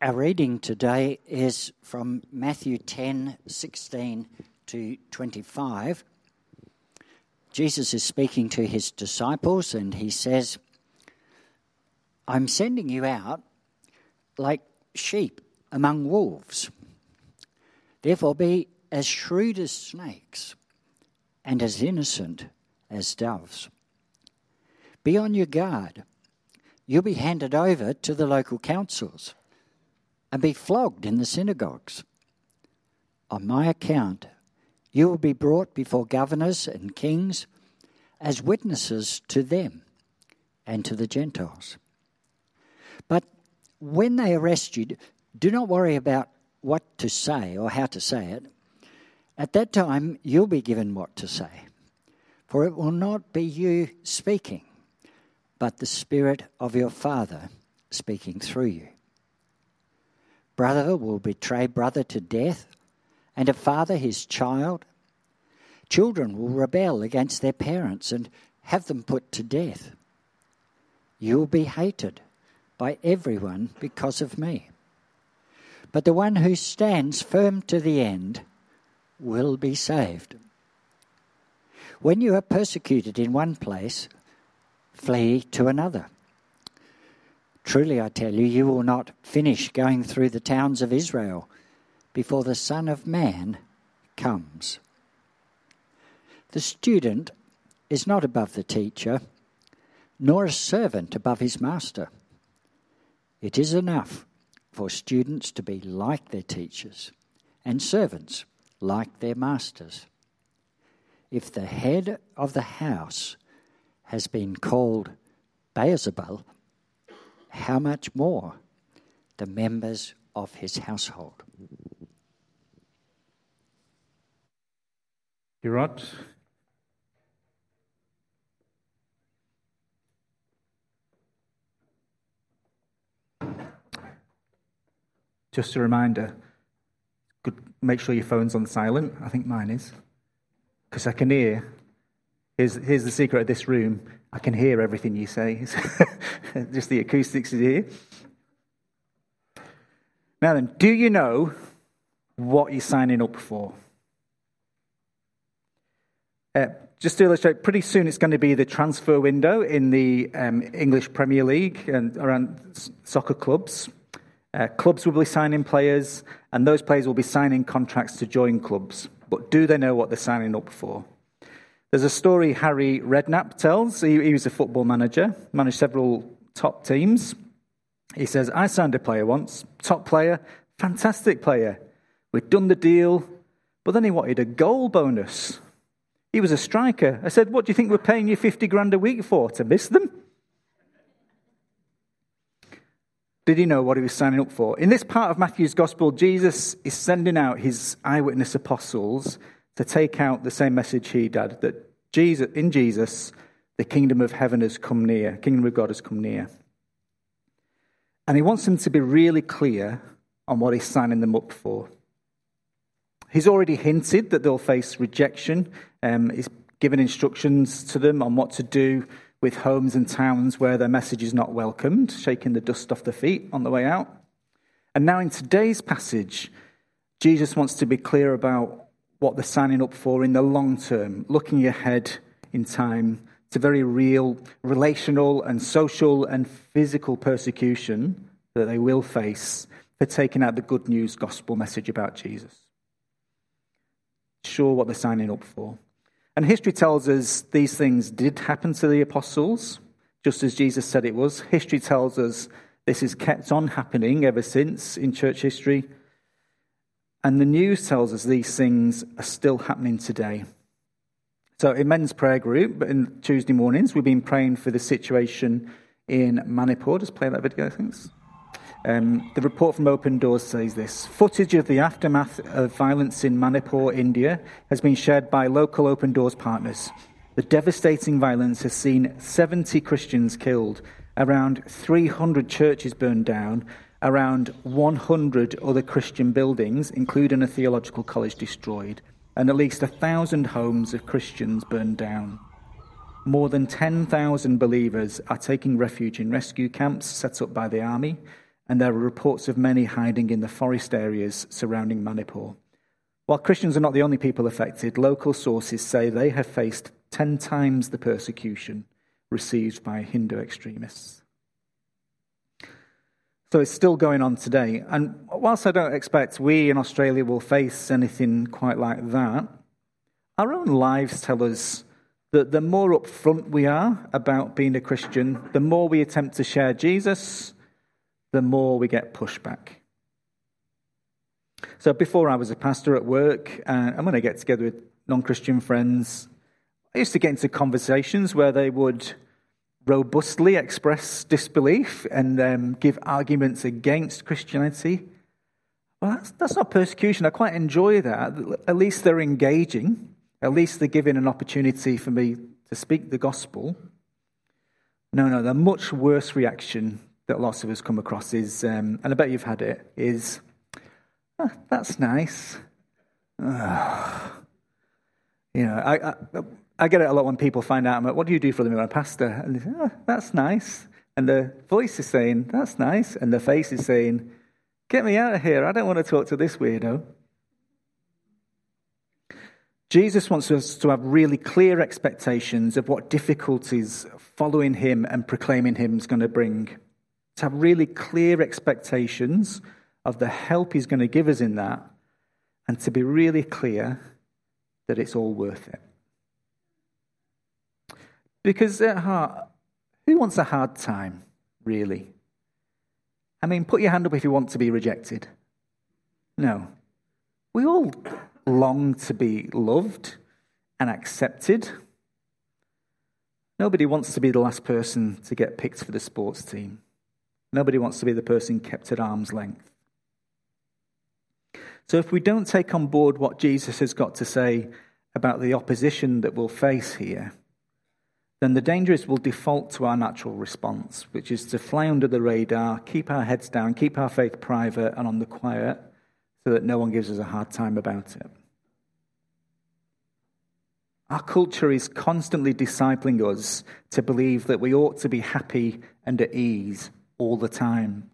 Our reading today is from Matthew 10 16 to 25. Jesus is speaking to his disciples and he says, I'm sending you out like sheep among wolves. Therefore, be as shrewd as snakes and as innocent as doves. Be on your guard. You'll be handed over to the local councils and be flogged in the synagogues. On my account, you will be brought before governors and kings as witnesses to them and to the Gentiles. But when they arrest you, do not worry about what to say or how to say it. At that time, you'll be given what to say, for it will not be you speaking, but the Spirit of your Father speaking through you. Brother will betray brother to death, and a father his child. Children will rebel against their parents and have them put to death. You will be hated by everyone because of me. But the one who stands firm to the end will be saved. When you are persecuted in one place, flee to another. Truly, I tell you, you will not finish going through the towns of Israel before the Son of Man comes. The student is not above the teacher, nor a servant above his master. It is enough for students to be like their teachers, and servants like their masters. If the head of the house has been called Beelzebul, how much more the members of his household? Rod. Just a reminder, make sure your phone's on silent. I think mine is. Because I can hear. Here's, here's the secret of this room I can hear everything you say. Just the acoustics is here. Now then, do you know what you're signing up for? Uh, just to illustrate, pretty soon it's going to be the transfer window in the um, English Premier League and around soccer clubs. Uh, clubs will be signing players, and those players will be signing contracts to join clubs. But do they know what they're signing up for? There's a story Harry Redknapp tells. He, he was a football manager, managed several top teams. He says, I signed a player once, top player, fantastic player. We'd done the deal, but then he wanted a goal bonus. He was a striker. I said, What do you think we're paying you 50 grand a week for? To miss them? Did he know what he was signing up for? In this part of Matthew's gospel, Jesus is sending out his eyewitness apostles to take out the same message he did that Jesus, in Jesus, the kingdom of heaven has come near, kingdom of God has come near. And he wants them to be really clear on what he's signing them up for. He's already hinted that they'll face rejection. Um, he's given instructions to them on what to do with homes and towns where their message is not welcomed, shaking the dust off their feet on the way out. And now, in today's passage, Jesus wants to be clear about what they're signing up for in the long term, looking ahead in time to very real relational and social and physical persecution that they will face for taking out the good news gospel message about Jesus. Sure, what they're signing up for. And history tells us these things did happen to the apostles, just as Jesus said it was. History tells us this has kept on happening ever since in church history. And the news tells us these things are still happening today. So, in men's prayer group, in Tuesday mornings, we've been praying for the situation in Manipur. Just play that video, thanks. Um, the report from Open Doors says this Footage of the aftermath of violence in Manipur, India, has been shared by local Open Doors partners. The devastating violence has seen 70 Christians killed, around 300 churches burned down, around 100 other Christian buildings, including a theological college, destroyed, and at least 1,000 homes of Christians burned down. More than 10,000 believers are taking refuge in rescue camps set up by the army, and there are reports of many hiding in the forest areas surrounding Manipur. While Christians are not the only people affected, local sources say they have faced 10 times the persecution received by Hindu extremists. So it's still going on today. And whilst I don't expect we in Australia will face anything quite like that, our own lives tell us that the more upfront we are about being a Christian, the more we attempt to share Jesus, the more we get pushback. So before I was a pastor at work, and uh, I'm going get together with non Christian friends. I used to get into conversations where they would robustly express disbelief and um, give arguments against Christianity. Well, that's, that's not persecution. I quite enjoy that. At least they're engaging. At least they're giving an opportunity for me to speak the gospel. No, no, the much worse reaction that lots of us come across is, um, and I bet you've had it, is, oh, that's nice. You know, I, I, I get it a lot when people find out, I'm like, what do you do for a living? I'm a pastor. And they say, oh, that's nice. And the voice is saying, that's nice. And the face is saying, get me out of here. I don't want to talk to this weirdo. Jesus wants us to have really clear expectations of what difficulties following him and proclaiming him is going to bring. To have really clear expectations of the help he's going to give us in that, and to be really clear that it's all worth it. Because at heart, who wants a hard time, really? I mean, put your hand up if you want to be rejected. No. We all long to be loved and accepted. Nobody wants to be the last person to get picked for the sports team. Nobody wants to be the person kept at arm's length. So, if we don't take on board what Jesus has got to say about the opposition that we'll face here, then the danger is we'll default to our natural response, which is to fly under the radar, keep our heads down, keep our faith private and on the quiet, so that no one gives us a hard time about it. Our culture is constantly discipling us to believe that we ought to be happy and at ease all the time.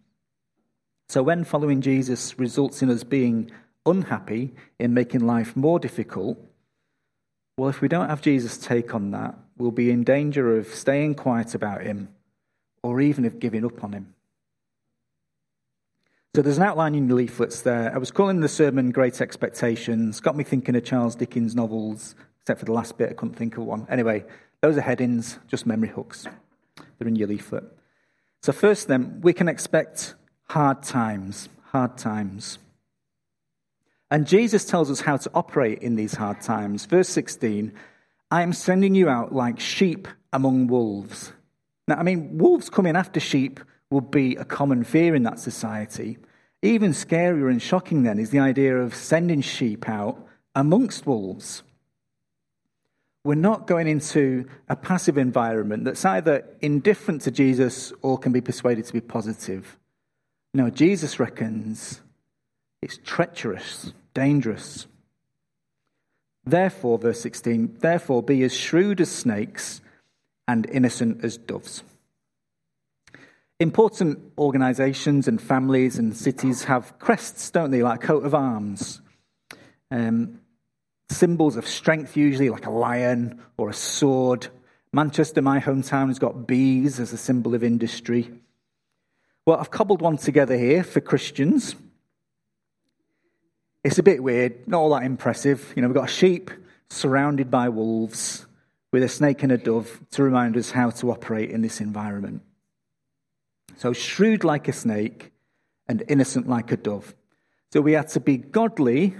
So, when following Jesus results in us being unhappy, in making life more difficult, well, if we don't have Jesus' take on that, we'll be in danger of staying quiet about him or even of giving up on him. So there's an outline in the leaflets there. I was calling the sermon Great Expectations. Got me thinking of Charles Dickens' novels, except for the last bit, I couldn't think of one. Anyway, those are headings, just memory hooks. They're in your leaflet. So, first, then, we can expect hard times. Hard times. And Jesus tells us how to operate in these hard times. Verse 16 I am sending you out like sheep among wolves. Now, I mean, wolves coming after sheep would be a common fear in that society. Even scarier and shocking then is the idea of sending sheep out amongst wolves. We're not going into a passive environment that's either indifferent to Jesus or can be persuaded to be positive. No, Jesus reckons it's treacherous, dangerous. Therefore, verse 16, therefore be as shrewd as snakes and innocent as doves. Important organizations and families and cities have crests, don't they, like coat of arms. Um, symbols of strength, usually, like a lion or a sword. Manchester, my hometown, has got bees as a symbol of industry. Well, I've cobbled one together here for Christians. It's a bit weird, not all that impressive. You know, we've got a sheep surrounded by wolves with a snake and a dove to remind us how to operate in this environment. So, shrewd like a snake and innocent like a dove. So, we are to be godly,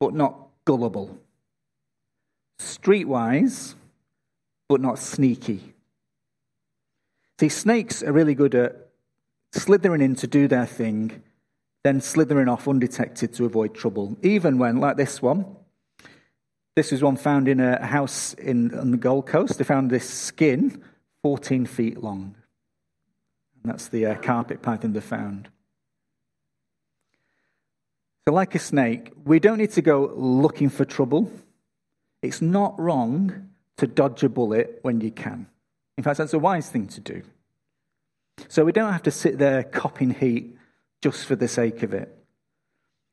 but not gullible. Streetwise, but not sneaky. See, snakes are really good at slithering in to do their thing, then slithering off undetected to avoid trouble, even when, like this one, this was one found in a house in, on the Gold Coast. They found this skin 14 feet long. And that's the uh, carpet python they found. So, like a snake, we don't need to go looking for trouble. It's not wrong to dodge a bullet when you can. In fact, that's a wise thing to do. So we don't have to sit there copping heat just for the sake of it.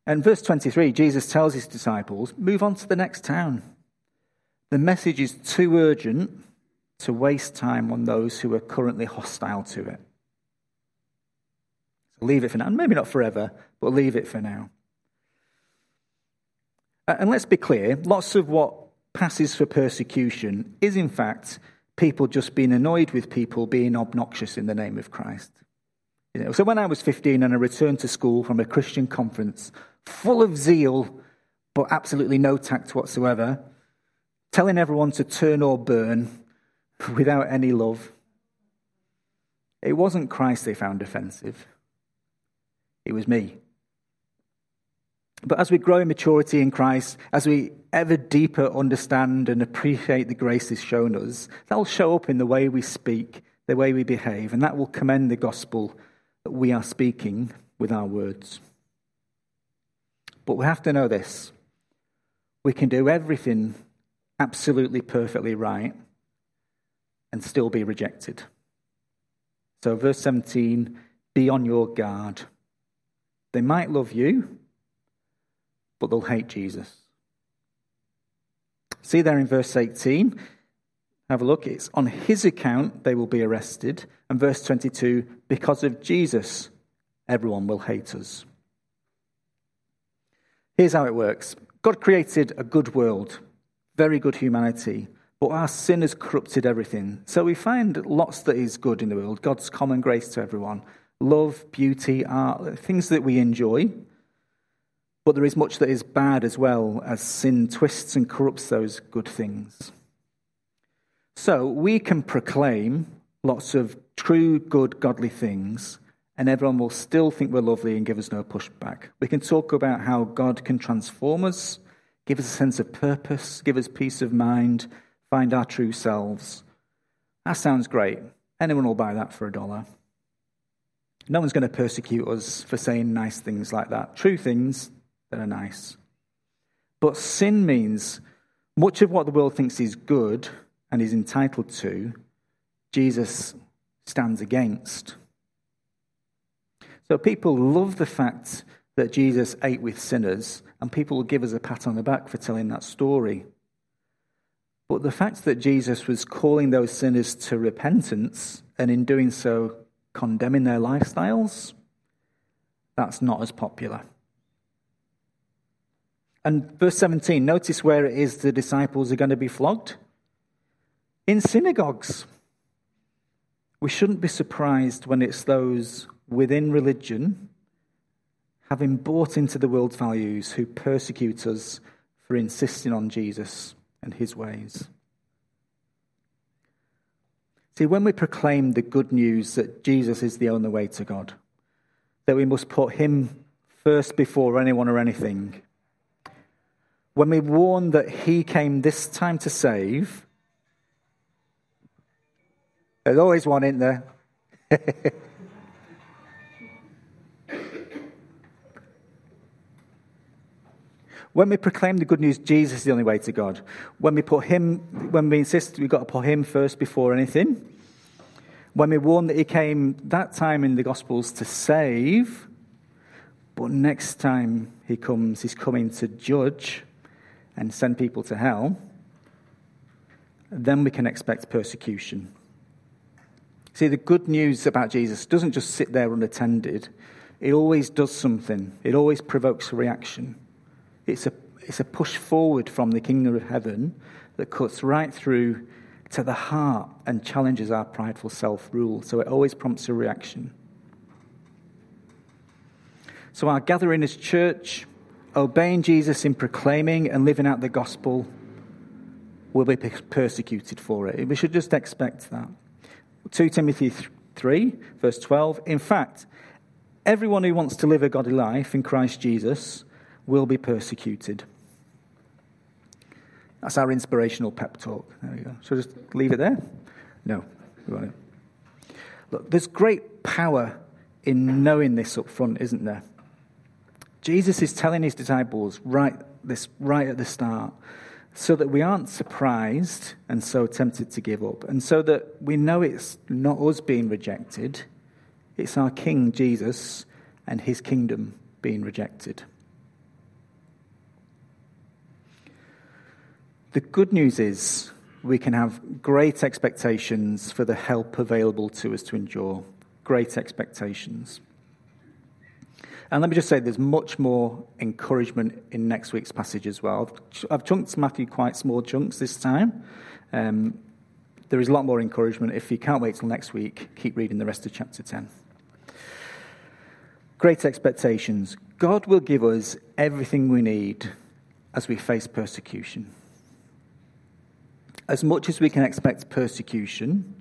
And verse 23, Jesus tells his disciples, move on to the next town. The message is too urgent to waste time on those who are currently hostile to it. So leave it for now. Maybe not forever, but leave it for now. Uh, and let's be clear lots of what passes for persecution is, in fact, people just being annoyed with people being obnoxious in the name of Christ. You know, so when I was 15 and I returned to school from a Christian conference, full of zeal, but absolutely no tact whatsoever, telling everyone to turn or burn without any love, it wasn't Christ they found offensive, it was me. But as we grow in maturity in Christ, as we ever deeper understand and appreciate the grace He's shown us, that will show up in the way we speak, the way we behave, and that will commend the gospel we are speaking with our words. But we have to know this we can do everything absolutely perfectly right and still be rejected. So, verse 17 be on your guard. They might love you but they'll hate Jesus. See there in verse 18, have a look. It's on his account they will be arrested. And verse 22, because of Jesus, everyone will hate us. Here's how it works God created a good world, very good humanity, but our sin has corrupted everything. So we find lots that is good in the world God's common grace to everyone love, beauty, art, things that we enjoy. But there is much that is bad as well, as sin twists and corrupts those good things. So we can proclaim lots of true, good, godly things, and everyone will still think we're lovely and give us no pushback. We can talk about how God can transform us, give us a sense of purpose, give us peace of mind, find our true selves. That sounds great. Anyone will buy that for a dollar. No one's going to persecute us for saying nice things like that. True things, that are nice. But sin means much of what the world thinks is good and is entitled to, Jesus stands against. So people love the fact that Jesus ate with sinners, and people will give us a pat on the back for telling that story. But the fact that Jesus was calling those sinners to repentance, and in doing so, condemning their lifestyles, that's not as popular. And verse 17, notice where it is the disciples are going to be flogged. In synagogues. We shouldn't be surprised when it's those within religion, having bought into the world's values, who persecute us for insisting on Jesus and his ways. See, when we proclaim the good news that Jesus is the only way to God, that we must put him first before anyone or anything, when we warn that he came this time to save, there's always one in there. when we proclaim the good news, Jesus is the only way to God. When we put him, when we insist we've got to put him first before anything. When we warn that he came that time in the Gospels to save, but next time he comes, he's coming to judge and send people to hell, then we can expect persecution. See, the good news about Jesus doesn't just sit there unattended, it always does something, it always provokes a reaction. It's a, it's a push forward from the kingdom of heaven that cuts right through to the heart and challenges our prideful self rule. So it always prompts a reaction. So, our gathering as church, obeying Jesus in proclaiming and living out the gospel will be persecuted for it. We should just expect that. 2 Timothy 3, verse 12. In fact, everyone who wants to live a godly life in Christ Jesus will be persecuted. That's our inspirational pep talk. There we go. I just leave it there? No. Look, there's great power in knowing this up front, isn't there? Jesus is telling his disciples right this right at the start so that we aren't surprised and so tempted to give up and so that we know it's not us being rejected it's our king Jesus and his kingdom being rejected. The good news is we can have great expectations for the help available to us to endure. Great expectations. And let me just say, there's much more encouragement in next week's passage as well. I've chunked Matthew quite small chunks this time. Um, there is a lot more encouragement. If you can't wait till next week, keep reading the rest of chapter 10. Great expectations. God will give us everything we need as we face persecution. As much as we can expect persecution,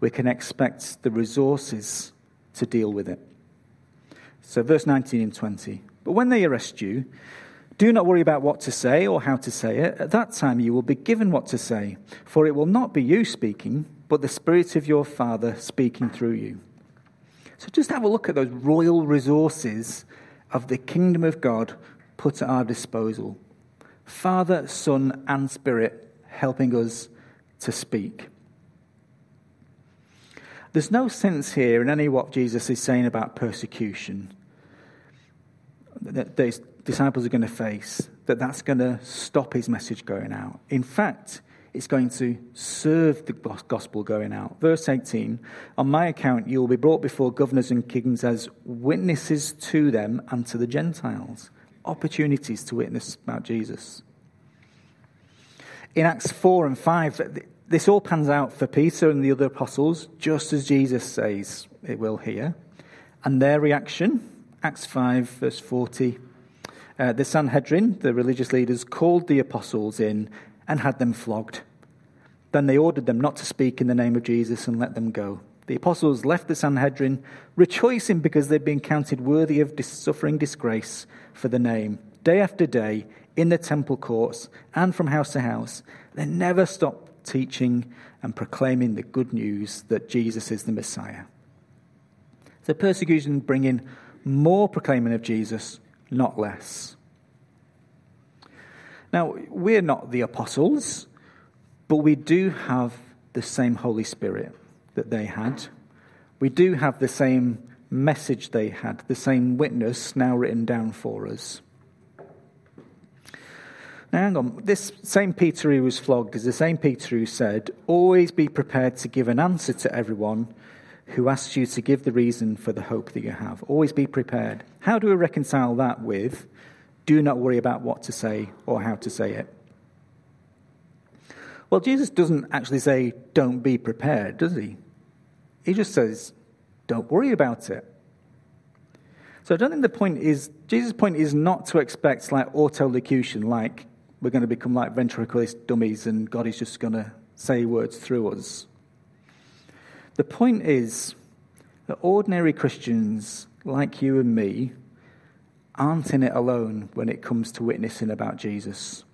we can expect the resources to deal with it. So, verse 19 and 20. But when they arrest you, do not worry about what to say or how to say it. At that time you will be given what to say, for it will not be you speaking, but the Spirit of your Father speaking through you. So just have a look at those royal resources of the kingdom of God put at our disposal Father, Son, and Spirit helping us to speak. There's no sense here in any what Jesus is saying about persecution that these disciples are going to face, that that's going to stop his message going out. In fact, it's going to serve the gospel going out. Verse 18 On my account, you will be brought before governors and kings as witnesses to them and to the Gentiles. Opportunities to witness about Jesus. In Acts 4 and 5, this all pans out for Peter and the other apostles, just as Jesus says it will here. And their reaction, Acts 5, verse 40, uh, the Sanhedrin, the religious leaders, called the apostles in and had them flogged. Then they ordered them not to speak in the name of Jesus and let them go. The apostles left the Sanhedrin, rejoicing because they'd been counted worthy of suffering disgrace for the name. Day after day, in the temple courts and from house to house, they never stopped teaching and proclaiming the good news that Jesus is the Messiah. So persecution bringing more proclaiming of Jesus, not less. Now, we're not the apostles, but we do have the same Holy Spirit that they had. We do have the same message they had, the same witness now written down for us. Now, hang on. This same Peter who was flogged is the same Peter who said, Always be prepared to give an answer to everyone who asks you to give the reason for the hope that you have. Always be prepared. How do we reconcile that with, Do not worry about what to say or how to say it? Well, Jesus doesn't actually say, Don't be prepared, does he? He just says, Don't worry about it. So I don't think the point is, Jesus' point is not to expect like autolocution, like we're going to become like ventriloquist dummies and God is just going to say words through us. The point is that ordinary Christians like you and me aren't in it alone when it comes to witnessing about Jesus.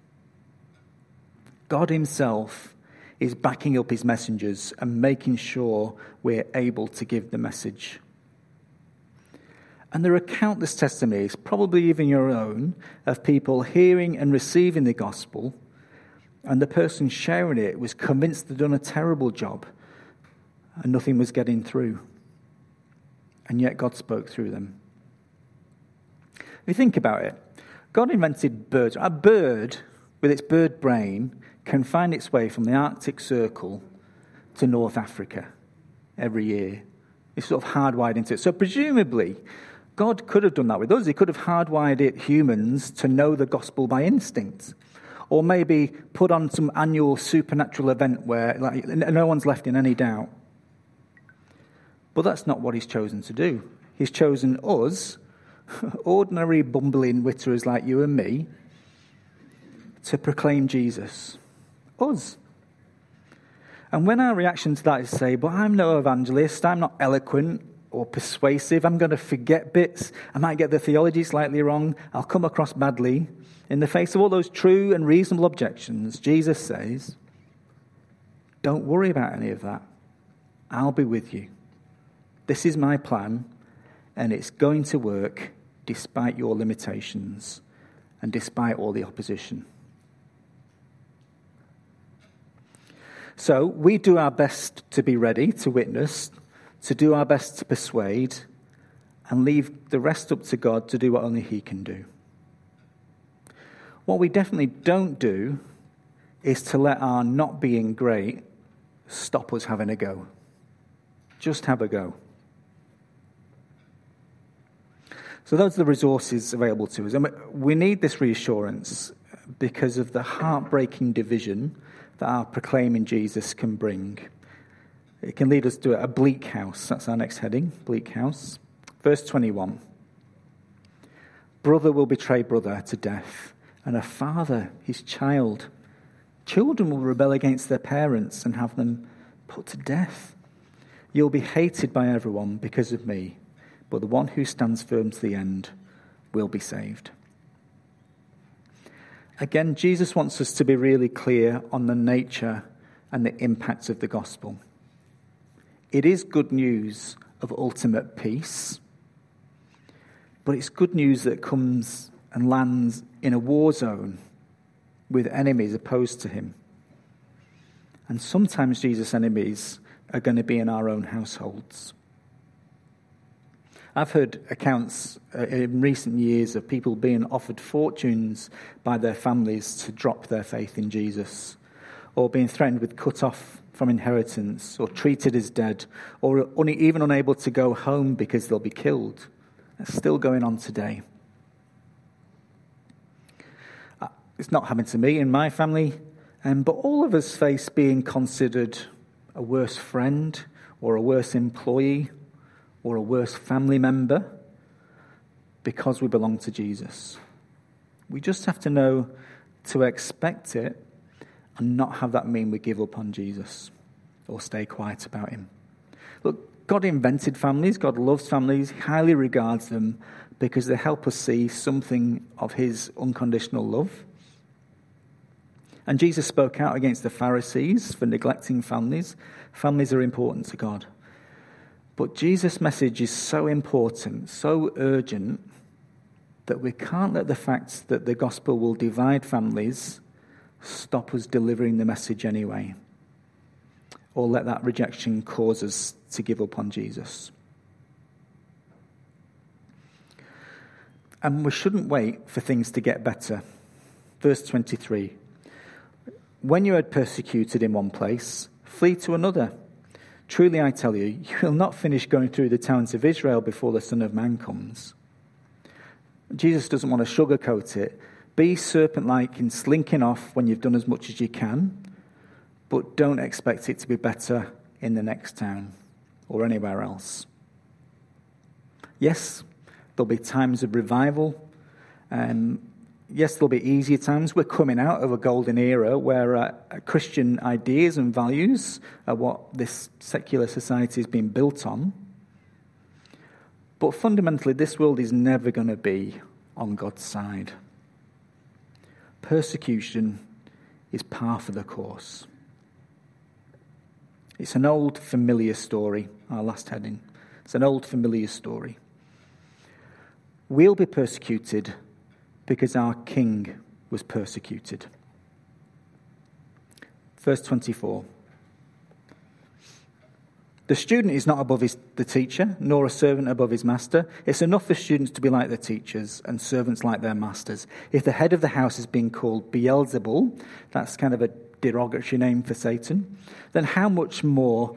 God Himself is backing up His messengers and making sure we're able to give the message. And there are countless testimonies, probably even your own, of people hearing and receiving the gospel, and the person sharing it was convinced they'd done a terrible job and nothing was getting through. And yet God spoke through them. If you think about it, God invented birds. A bird, with its bird brain, can find its way from the Arctic Circle to North Africa every year. It's sort of hardwired into it. So, presumably, God could have done that with us. He could have hardwired it, humans, to know the gospel by instinct. Or maybe put on some annual supernatural event where like, no one's left in any doubt. But that's not what he's chosen to do. He's chosen us, ordinary bumbling witterers like you and me, to proclaim Jesus. Us. And when our reaction to that is say, but I'm no evangelist, I'm not eloquent, or persuasive. I'm going to forget bits. I might get the theology slightly wrong. I'll come across badly. In the face of all those true and reasonable objections, Jesus says, Don't worry about any of that. I'll be with you. This is my plan, and it's going to work despite your limitations and despite all the opposition. So we do our best to be ready to witness to do our best to persuade, and leave the rest up to God to do what only He can do. What we definitely don't do is to let our not being great stop us having a go. Just have a go. So, those are the resources available to us. And we need this reassurance because of the heartbreaking division that our proclaiming Jesus can bring. It can lead us to a bleak house. That's our next heading bleak house. Verse 21 Brother will betray brother to death, and a father his child. Children will rebel against their parents and have them put to death. You'll be hated by everyone because of me, but the one who stands firm to the end will be saved. Again, Jesus wants us to be really clear on the nature and the impact of the gospel. It is good news of ultimate peace, but it's good news that comes and lands in a war zone with enemies opposed to him. And sometimes Jesus' enemies are going to be in our own households. I've heard accounts uh, in recent years of people being offered fortunes by their families to drop their faith in Jesus, or being threatened with cut off from inheritance, or treated as dead, or even unable to go home because they'll be killed. That's still going on today. Uh, it's not happened to me in my family, um, but all of us face being considered a worse friend or a worse employee or a worse family member because we belong to Jesus. We just have to know to expect it and not have that mean we give up on Jesus or stay quiet about him. Look, God invented families, God loves families, He highly regards them because they help us see something of his unconditional love. And Jesus spoke out against the Pharisees for neglecting families. Families are important to God. But Jesus' message is so important, so urgent, that we can't let the fact that the gospel will divide families stop us delivering the message anyway, or let that rejection cause us to give up on Jesus. And we shouldn't wait for things to get better. Verse 23 When you are persecuted in one place, flee to another. Truly I tell you, you will not finish going through the towns of Israel before the Son of Man comes. Jesus doesn't want to sugarcoat it. Be serpent like in slinking off when you've done as much as you can, but don't expect it to be better in the next town or anywhere else. Yes, there'll be times of revival, um, yes, there'll be easier times. We're coming out of a golden era where uh, Christian ideas and values are what this secular society has been built on. But fundamentally, this world is never going to be on God's side. Persecution is par for the course. It's an old familiar story, our last heading. It's an old familiar story. We'll be persecuted because our king was persecuted. Verse 24. The student is not above his, the teacher, nor a servant above his master. It's enough for students to be like their teachers and servants like their masters. If the head of the house is being called Beelzebul, that's kind of a derogatory name for Satan, then how much more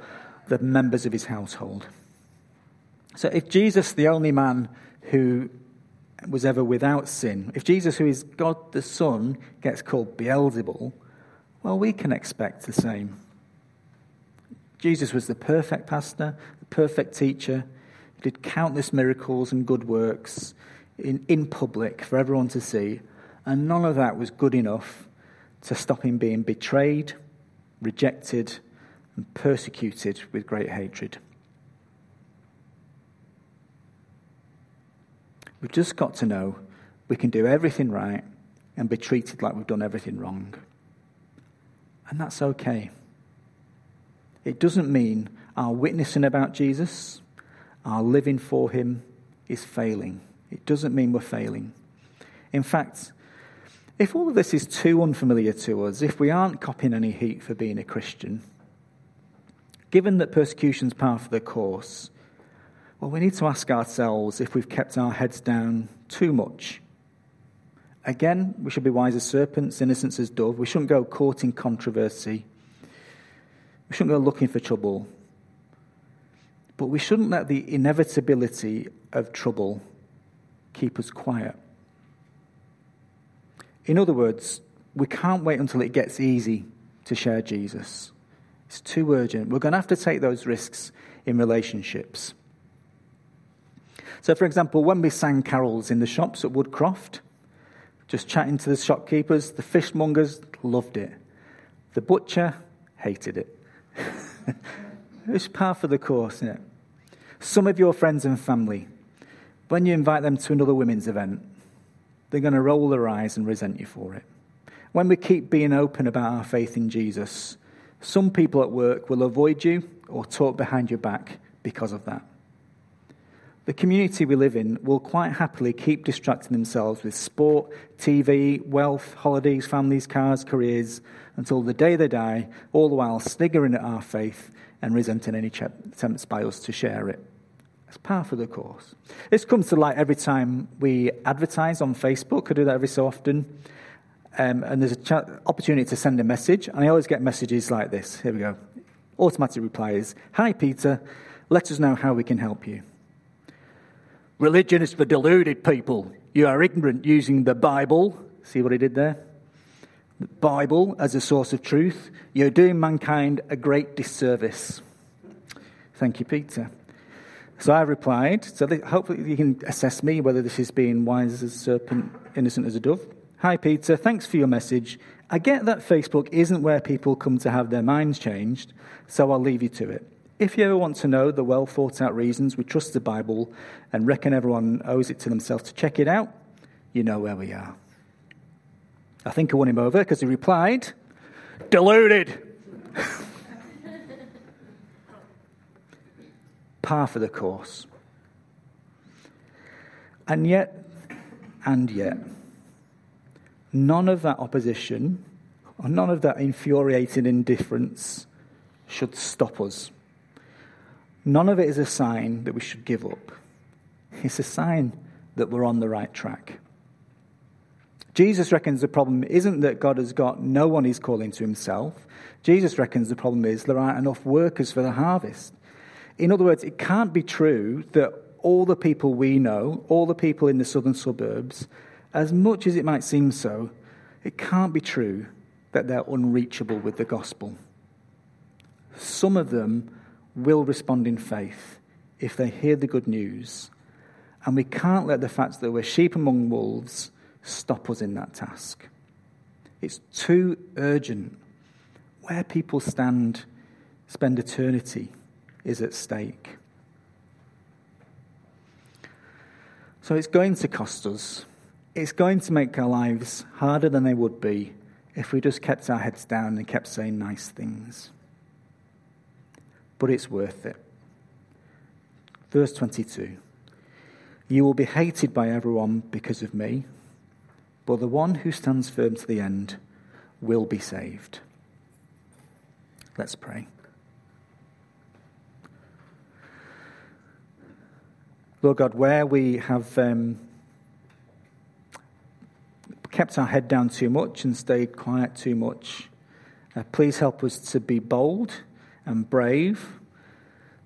the members of his household? So if Jesus, the only man who was ever without sin. If Jesus, who is God the Son, gets called Beelzebul, well, we can expect the same. Jesus was the perfect pastor, the perfect teacher. He did countless miracles and good works in, in public for everyone to see, and none of that was good enough to stop him being betrayed, rejected, and persecuted with great hatred. We've just got to know we can do everything right and be treated like we've done everything wrong. And that's okay. It doesn't mean our witnessing about Jesus, our living for him, is failing. It doesn't mean we're failing. In fact, if all of this is too unfamiliar to us, if we aren't copying any heat for being a Christian, given that persecution's part of the course, Well, we need to ask ourselves if we've kept our heads down too much. Again, we should be wise as serpents, innocent as dove. We shouldn't go courting controversy. We shouldn't go looking for trouble. But we shouldn't let the inevitability of trouble keep us quiet. In other words, we can't wait until it gets easy to share Jesus. It's too urgent. We're going to have to take those risks in relationships. So, for example, when we sang carols in the shops at Woodcroft, just chatting to the shopkeepers, the fishmongers loved it. The butcher hated it. it's par for the course, isn't it? Some of your friends and family, when you invite them to another women's event, they're going to roll their eyes and resent you for it. When we keep being open about our faith in Jesus, some people at work will avoid you or talk behind your back because of that. The community we live in will quite happily keep distracting themselves with sport, TV, wealth, holidays, families, cars, careers until the day they die, all the while sniggering at our faith and resenting any attempts by us to share it. It's part of the course. This comes to light every time we advertise on Facebook. I do that every so often. Um, and there's an opportunity to send a message, and I always get messages like this. Here we go. Automatic reply is Hi, Peter. Let us know how we can help you. Religion is for deluded people. You are ignorant using the Bible. See what he did there? The Bible as a source of truth. You're doing mankind a great disservice. Thank you, Peter. So I replied, so hopefully you can assess me whether this is being wise as a serpent, innocent as a dove. Hi, Peter. Thanks for your message. I get that Facebook isn't where people come to have their minds changed, so I'll leave you to it. If you ever want to know the well thought out reasons we trust the Bible and reckon everyone owes it to themselves to check it out, you know where we are. I think I won him over because he replied, Deluded. Par for the course. And yet, and yet, none of that opposition or none of that infuriating indifference should stop us None of it is a sign that we should give up. It's a sign that we're on the right track. Jesus reckons the problem isn't that God has got no one he's calling to himself. Jesus reckons the problem is there aren't enough workers for the harvest. In other words, it can't be true that all the people we know, all the people in the southern suburbs, as much as it might seem so, it can't be true that they're unreachable with the gospel. Some of them will respond in faith if they hear the good news. And we can't let the fact that we're sheep among wolves stop us in that task. It's too urgent. Where people stand, spend eternity, is at stake. So it's going to cost us. It's going to make our lives harder than they would be if we just kept our heads down and kept saying nice things but it's worth it. Verse 22 You will be hated by everyone because of me, but the one who stands firm to the end will be saved. Let's pray. Lord God, where we have um, kept our head down too much and stayed quiet too much, uh, please help us to be bold and brave,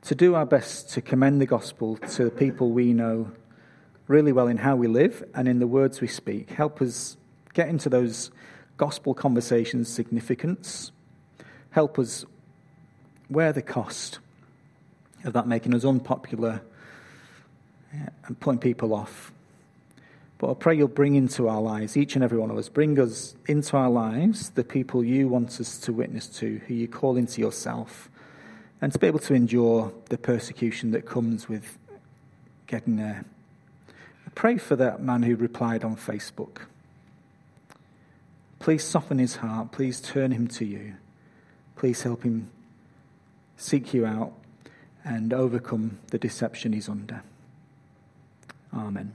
to do our best to commend the gospel to the people we know really well in how we live and in the words we speak. Help us get into those gospel conversations' significance. Help us wear the cost of that making us unpopular and putting people off. But I pray you'll bring into our lives, each and every one of us, bring us into our lives the people you want us to witness to, who you call into yourself, and to be able to endure the persecution that comes with getting there. I pray for that man who replied on Facebook. Please soften his heart. Please turn him to you. Please help him seek you out and overcome the deception he's under. Amen.